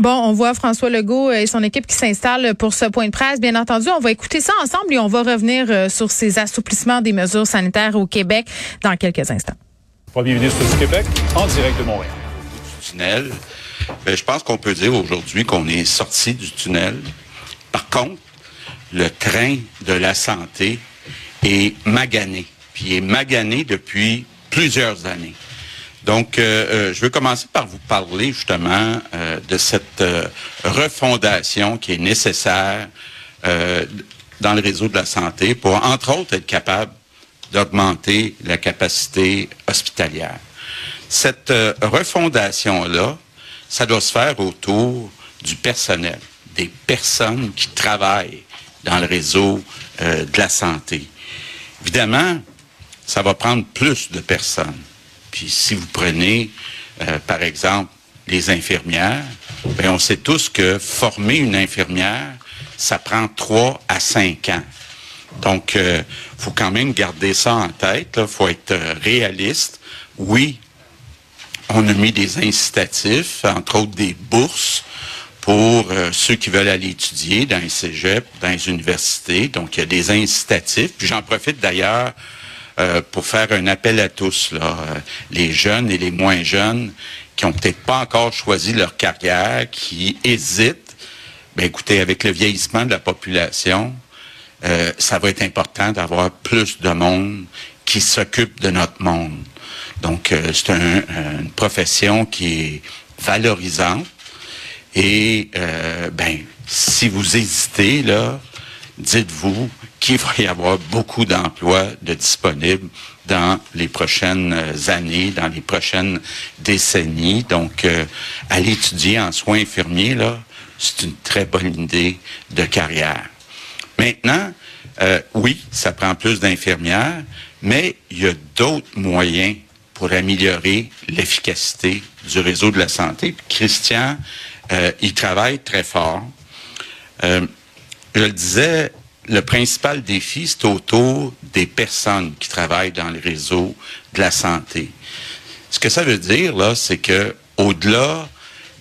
Bon, on voit François Legault et son équipe qui s'installent pour ce point de presse. Bien entendu, on va écouter ça ensemble et on va revenir euh, sur ces assouplissements des mesures sanitaires au Québec dans quelques instants. Premier ministre du Québec, en direct de Montréal. tunnel, ben, je pense qu'on peut dire aujourd'hui qu'on est sorti du tunnel. Par contre, le train de la santé est magané. Puis il est magané depuis plusieurs années. Donc, euh, euh, je veux commencer par vous parler justement euh, de cette refondation qui est nécessaire dans le réseau de la santé pour, entre autres, être capable d'augmenter la capacité hospitalière. Cette refondation-là, ça doit se faire autour du personnel, des personnes qui travaillent dans le réseau de la santé. Évidemment, ça va prendre plus de personnes. Puis si vous prenez, euh, par exemple, les infirmières, bien, on sait tous que former une infirmière, ça prend trois à cinq ans. Donc, il euh, faut quand même garder ça en tête. Il faut être euh, réaliste. Oui, on a mis des incitatifs, entre autres des bourses pour ceux qui veulent aller étudier dans les cégeps, dans les universités. Donc, il y a des incitatifs. Puis j'en profite d'ailleurs euh, pour faire un appel à tous, là, euh, les jeunes et les moins jeunes qui ont peut-être pas encore choisi leur carrière, qui hésitent. Ben écoutez, avec le vieillissement de la population, euh, ça va être important d'avoir plus de monde qui s'occupe de notre monde. Donc, c'est une profession qui est valorisante. Et ben, si vous hésitez là, dites-vous qu'il va y avoir beaucoup d'emplois de disponibles dans les prochaines années, dans les prochaines décennies. Donc, euh, aller étudier en soins infirmiers, là, c'est une très bonne idée de carrière. Maintenant, euh, oui, ça prend plus d'infirmières, mais il y a d'autres moyens pour améliorer l'efficacité du réseau de la santé. Christian, euh, il travaille très fort. Euh, je le disais, le principal défi, c'est autour des personnes qui travaillent dans le réseau de la santé. Ce que ça veut dire, là, c'est que au-delà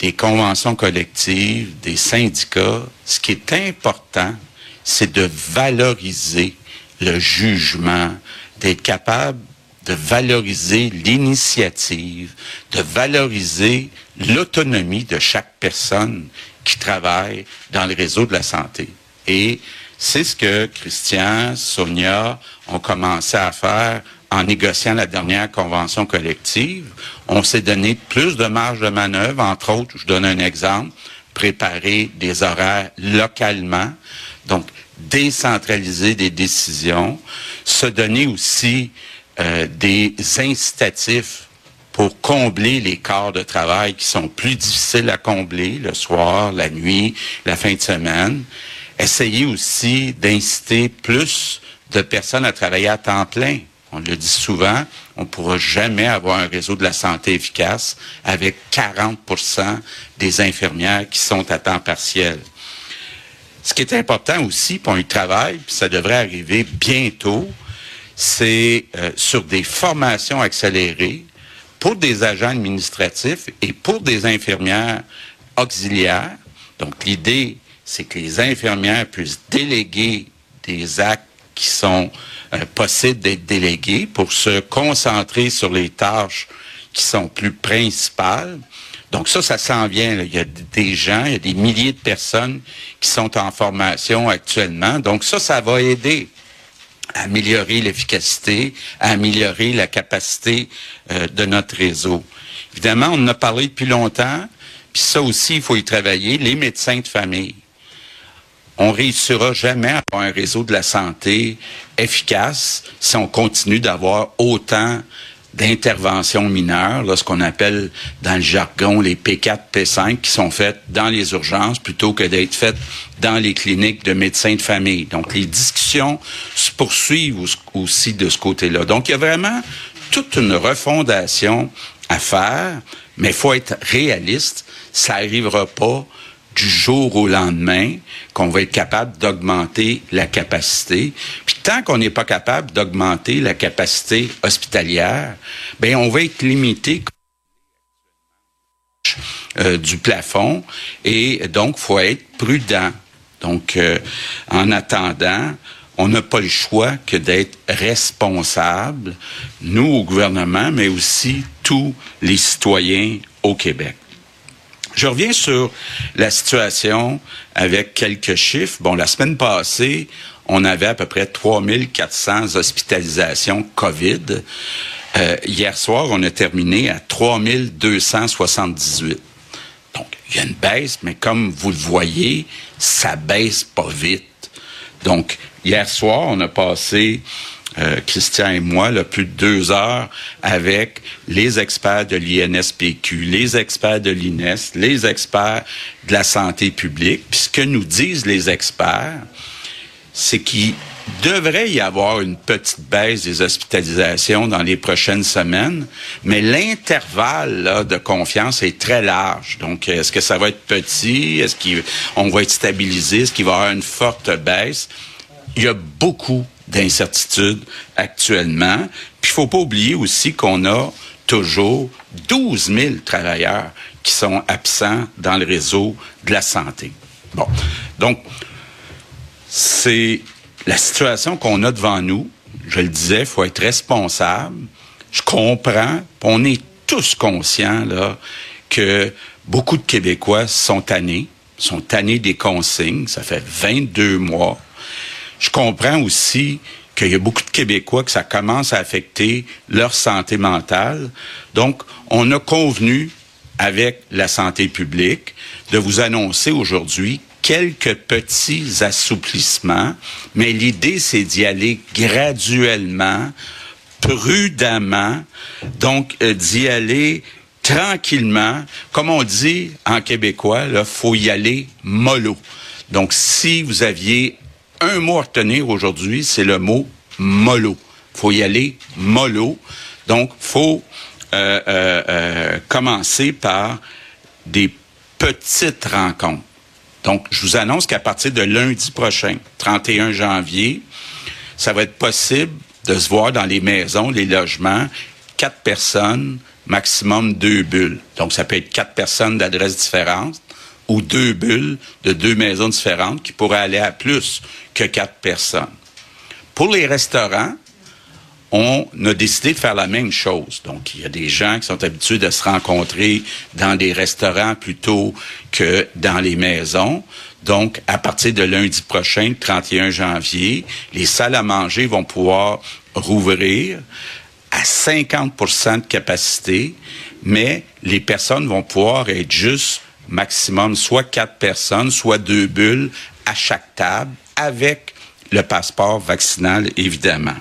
des conventions collectives, des syndicats, ce qui est important, c'est de valoriser le jugement, d'être capable de valoriser l'initiative, de valoriser l'autonomie de chaque personne qui travaille dans le réseau de la santé. Et c'est ce que Christian, Sonia ont commencé à faire en négociant la dernière convention collective. On s'est donné plus de marge de manœuvre, entre autres, je donne un exemple, préparer des horaires localement, donc décentraliser des décisions, se donner aussi euh, des incitatifs pour combler les corps de travail qui sont plus difficiles à combler le soir, la nuit, la fin de semaine essayer aussi d'inciter plus de personnes à travailler à temps plein. On le dit souvent, on ne pourra jamais avoir un réseau de la santé efficace avec 40% des infirmières qui sont à temps partiel. Ce qui est important aussi pour un travail, puis ça devrait arriver bientôt, c'est euh, sur des formations accélérées pour des agents administratifs et pour des infirmières auxiliaires. Donc l'idée, c'est que les infirmières puissent déléguer des actes qui sont euh, possibles d'être délégués pour se concentrer sur les tâches qui sont plus principales. Donc ça, ça s'en vient. Il y a des gens, il y a des milliers de personnes qui sont en formation actuellement. Donc ça, ça va aider à améliorer l'efficacité, à améliorer la capacité euh, de notre réseau. Évidemment, on en a parlé depuis longtemps, puis ça aussi, il faut y travailler, les médecins de famille on réussira jamais à avoir un réseau de la santé efficace si on continue d'avoir autant d'interventions mineures, là, ce qu'on appelle dans le jargon les P4, P5, qui sont faites dans les urgences plutôt que d'être faites dans les cliniques de médecins de famille. Donc, les discussions se poursuivent aussi de ce côté-là. Donc, il y a vraiment toute une refondation à faire, mais il faut être réaliste. Ça n'arrivera pas du jour au lendemain qu'on va être capable d'augmenter la capacité. Puis tant qu'on n'est pas capable d'augmenter la capacité hospitalière, ben on va être limité euh, du plafond et donc faut être prudent. Donc, euh, en attendant, on n'a pas le choix que d'être responsable, nous au gouvernement, mais aussi tous les citoyens au Québec. Je reviens sur la situation avec quelques chiffres. Bon, la semaine passée, on avait à peu près 3400 hospitalisations COVID. Euh, hier soir, on a terminé à 3278. Donc, il y a une baisse, mais comme vous le voyez, ça baisse pas vite. Donc, hier soir, on a passé, euh, Christian et moi, là, plus de deux heures avec les experts de l'INSPQ, les experts de l'INES, les experts de la santé publique. Puis ce que nous disent les experts, c'est qu'il devrait y avoir une petite baisse des hospitalisations dans les prochaines semaines, mais l'intervalle de confiance est très large. Donc, est-ce que ça va être petit? Est-ce qu'on va être stabilisé? Est-ce qu'il va y avoir une forte baisse? Il y a beaucoup d'incertitudes actuellement. Puis, il faut pas oublier aussi qu'on a toujours 12 000 travailleurs qui sont absents dans le réseau de la santé. Bon. Donc, c'est la situation qu'on a devant nous. Je le disais, il faut être responsable. Je comprends. On est tous conscients là que beaucoup de Québécois sont tannés, sont tannés des consignes. Ça fait 22 mois. Je comprends aussi qu'il y a beaucoup de Québécois que ça commence à affecter leur santé mentale. Donc, on a convenu avec la santé publique de vous annoncer aujourd'hui quelques petits assouplissements, mais l'idée, c'est d'y aller graduellement, prudemment, donc euh, d'y aller tranquillement. Comme on dit en québécois, il faut y aller mollo. Donc, si vous aviez un mot à retenir aujourd'hui, c'est le mot mollo. faut y aller mollo. Donc, faut euh, euh, euh commencer par des petites rencontres. Donc, je vous annonce qu'à partir de lundi prochain, 31 janvier, ça va être possible de se voir dans les maisons, les logements, quatre personnes, maximum deux bulles. Donc, ça peut être quatre personnes d'adresses différentes ou deux bulles de deux maisons différentes qui pourraient aller à plus que quatre personnes. Pour les restaurants, on a décidé de faire la même chose. Donc, il y a des gens qui sont habitués de se rencontrer dans des restaurants plutôt que dans les maisons. Donc, à partir de lundi prochain, le 31 janvier, les salles à manger vont pouvoir rouvrir à 50% de capacité, mais les personnes vont pouvoir être juste maximum soit quatre personnes, soit deux bulles à chaque table avec le passeport vaccinal, évidemment.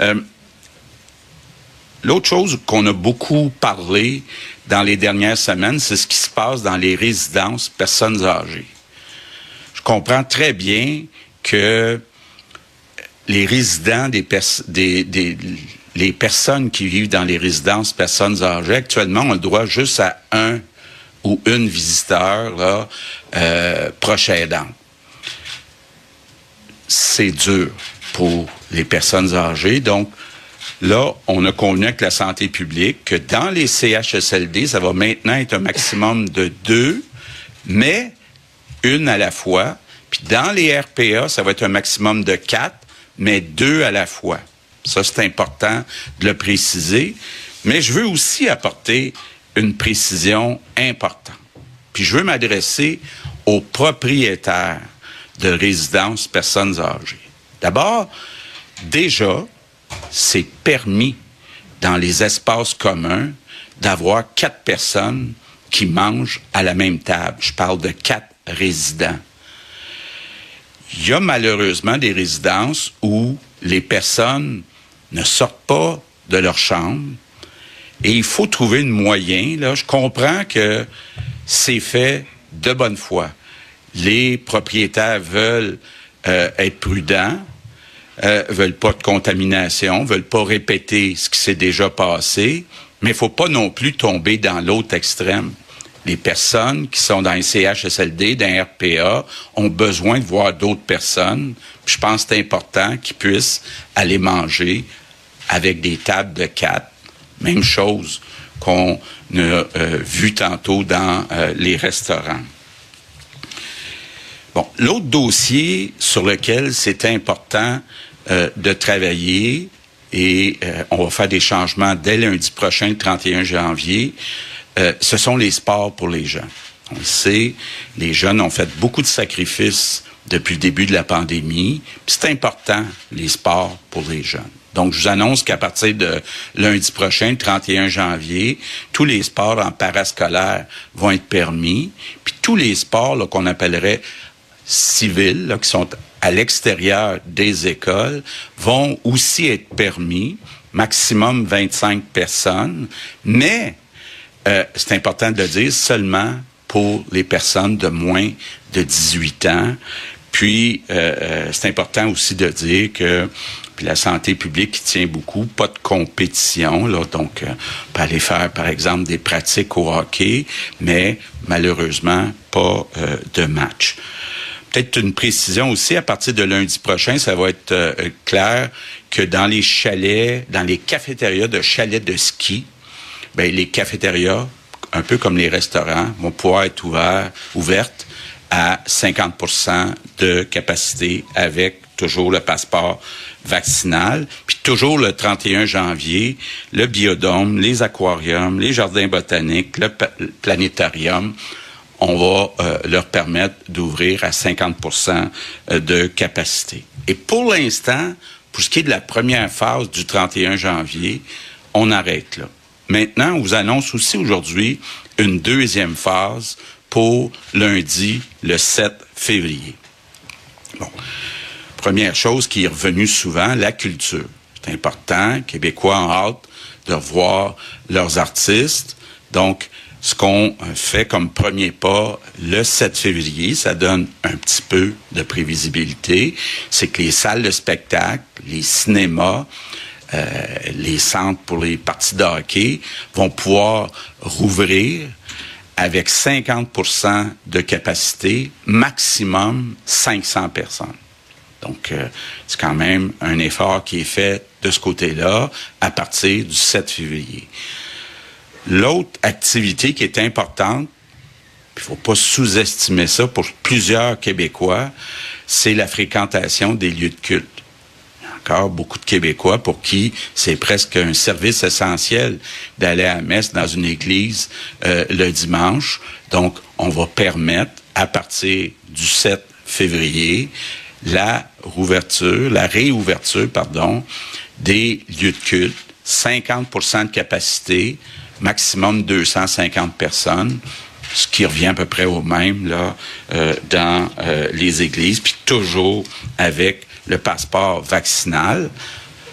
Euh, l'autre chose qu'on a beaucoup parlé dans les dernières semaines, c'est ce qui se passe dans les résidences personnes âgées. Je comprends très bien que les résidents des, des, les personnes qui vivent dans les résidences personnes âgées actuellement ont le droit juste à un ou une visiteur là, euh, proche aidant. C'est dur pour les personnes âgées. Donc, là, on a convenu avec la santé publique que dans les CHSLD, ça va maintenant être un maximum de deux, mais une à la fois. Puis dans les RPA, ça va être un maximum de quatre, mais deux à la fois. Ça, c'est important de le préciser. Mais je veux aussi apporter une précision importante. Puis je veux m'adresser aux propriétaires de résidences personnes âgées. D'abord, déjà, c'est permis dans les espaces communs d'avoir quatre personnes qui mangent à la même table. Je parle de quatre résidents. Il y a malheureusement des résidences où les personnes ne sortent pas de leur chambre et il faut trouver un moyen. Là, je comprends que c'est fait de bonne foi. Les propriétaires veulent euh, être prudents, euh, veulent pas de contamination, veulent pas répéter ce qui s'est déjà passé, mais il faut pas non plus tomber dans l'autre extrême. Les personnes qui sont dans un CHSLD, dans un RPA, ont besoin de voir d'autres personnes. je pense que c'est important qu'ils puissent aller manger avec des tables de quatre. Même chose qu'on a euh, vu tantôt dans euh, les restaurants. Bon, l'autre dossier sur lequel c'est important euh, de travailler, et on va faire des changements dès lundi prochain, le 31 janvier, ce sont les sports pour les jeunes. On le sait, les jeunes ont fait beaucoup de sacrifices depuis le début de la pandémie. C'est important, les sports pour les jeunes. Donc, je vous annonce qu'à partir de lundi prochain, 31 janvier, tous les sports en parascolaire vont être permis. Puis tous les sports qu'on appellerait civils, qui sont à l'extérieur des écoles, vont aussi être permis, maximum 25 personnes, mais euh, c'est important de le dire, seulement pour les personnes de moins de 18 ans. Puis, euh, euh, c'est important aussi de dire que la santé publique tient beaucoup, pas de compétition, là, donc euh, pas aller faire, par exemple, des pratiques au hockey, mais malheureusement, pas euh, de match. Peut-être une précision aussi, à partir de lundi prochain, ça va être clair que dans les chalets, dans les cafétérias de chalets de ski, ben, les cafétérias, un peu comme les restaurants, vont pouvoir être ouvertes à 50 de capacité avec toujours le passeport vaccinal. Puis toujours le 31 janvier, le biodôme, les aquariums, les jardins botaniques, le, planétarium, on va euh, leur permettre d'ouvrir à 50% euh, de capacité. Et pour l'instant, pour ce qui est de la première phase du 31 janvier, on arrête là. Maintenant, on vous annonce aussi aujourd'hui une deuxième phase pour lundi, le 7 février. Bon. Première chose qui est revenue souvent, la culture. C'est important. Québécois ont hâte de revoir leurs artistes. Donc, ce qu'on fait comme premier pas le 7 février, ça donne un petit peu de prévisibilité, c'est que les salles de spectacle, les cinémas, euh, les centres pour les parties de hockey vont pouvoir rouvrir avec 50% de capacité, maximum 500 personnes. Donc, euh, c'est quand même un effort qui est fait de ce côté-là à partir du 7 février. L'autre activité qui est importante, il faut pas sous-estimer ça pour plusieurs Québécois, c'est la fréquentation des lieux de culte beaucoup de Québécois pour qui c'est presque un service essentiel d'aller à messe dans une église euh, le dimanche. Donc, on va permettre, à partir du 7 février, la rouverture, la réouverture, pardon, des lieux de culte, 50% de capacité, maximum 250 personnes, ce qui revient à peu près au même là euh, dans euh, les églises, puis toujours avec le passeport vaccinal,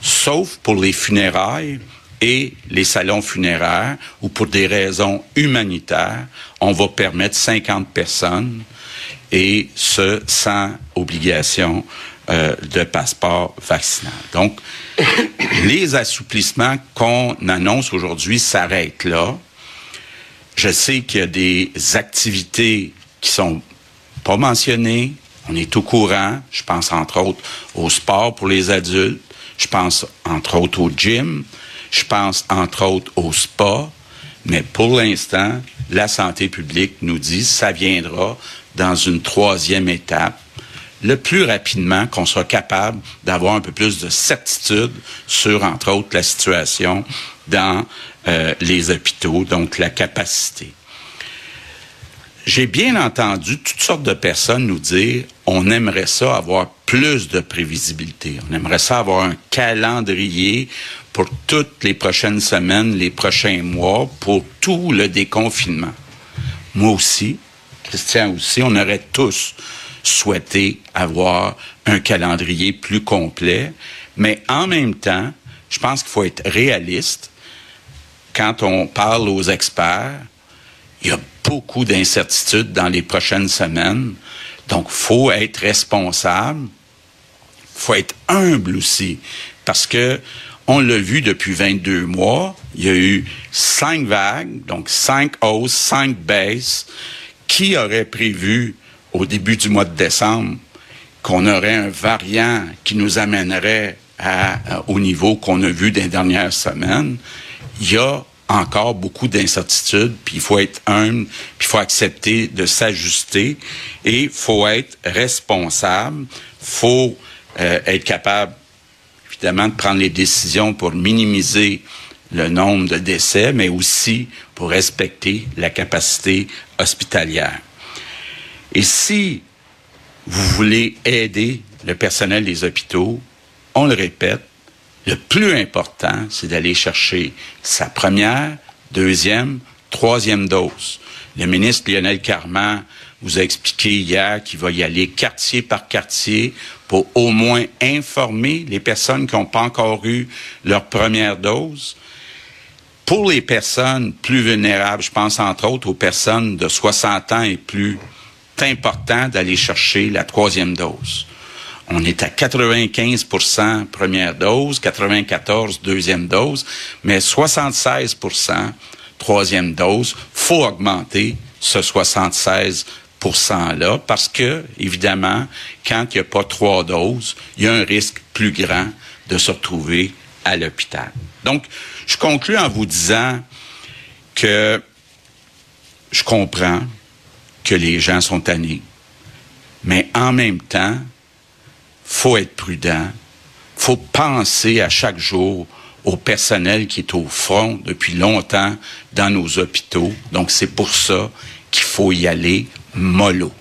sauf pour les funérailles et les salons funéraires où pour des raisons humanitaires, on va permettre 50 personnes et ce sans obligation euh, de passeport vaccinal. Donc, les assouplissements qu'on annonce aujourd'hui s'arrêtent là. Je sais qu'il y a des activités qui sont pas mentionnées, on est au courant. Je pense entre autres au sport pour les adultes. Je pense entre autres au gym. Je pense entre autres au spa. Mais pour l'instant, la santé publique nous dit ça viendra dans une troisième étape le plus rapidement qu'on soit capable d'avoir un peu plus de certitude sur, entre autres, la situation dans euh, les hôpitaux, donc la capacité. J'ai bien entendu toutes sortes de personnes nous dire on aimerait ça avoir plus de prévisibilité. On aimerait ça avoir un calendrier pour toutes les prochaines semaines, les prochains mois, pour tout le déconfinement. Moi aussi, Christian aussi, on aurait tous souhaité avoir un calendrier plus complet, mais en même temps, je pense qu'il faut être réaliste. Quand on parle aux experts, il y a beaucoup d'incertitudes dans les prochaines semaines. Donc, faut être responsable. faut être humble aussi. Parce que, on l'a vu depuis 22 mois, il y a eu cinq vagues, donc cinq hausses, cinq baisses. Qui aurait prévu au début du mois de décembre qu'on aurait un variant qui nous amènerait à, au niveau qu'on a vu des dernières semaines? Il y a encore beaucoup d'incertitudes, puis il faut être humble, puis il faut accepter de s'ajuster et il faut être responsable, faut euh, être capable évidemment de prendre les décisions pour minimiser le nombre de décès, mais aussi pour respecter la capacité hospitalière. Et si vous voulez aider le personnel des hôpitaux, on le répète, le plus important, c'est d'aller chercher sa première, deuxième, troisième dose. Le ministre Lionel Carman vous a expliqué hier qu'il va y aller quartier par quartier pour au moins informer les personnes qui n'ont pas encore eu leur première dose. Pour les personnes plus vulnérables, je pense entre autres aux personnes de 60 ans et plus, c'est important d'aller chercher la troisième dose. On est à 95% première dose, 94% deuxième dose, mais 76% troisième dose. Faut augmenter ce 76% là parce que, évidemment, quand il n'y a pas trois doses, il y a un risque plus grand de se retrouver à l'hôpital. Donc, je conclue en vous disant que je comprends que les gens sont tannés, mais en même temps, faut être prudent, faut penser à chaque jour au personnel qui est au front depuis longtemps dans nos hôpitaux. Donc c'est pour ça qu'il faut y aller mollo.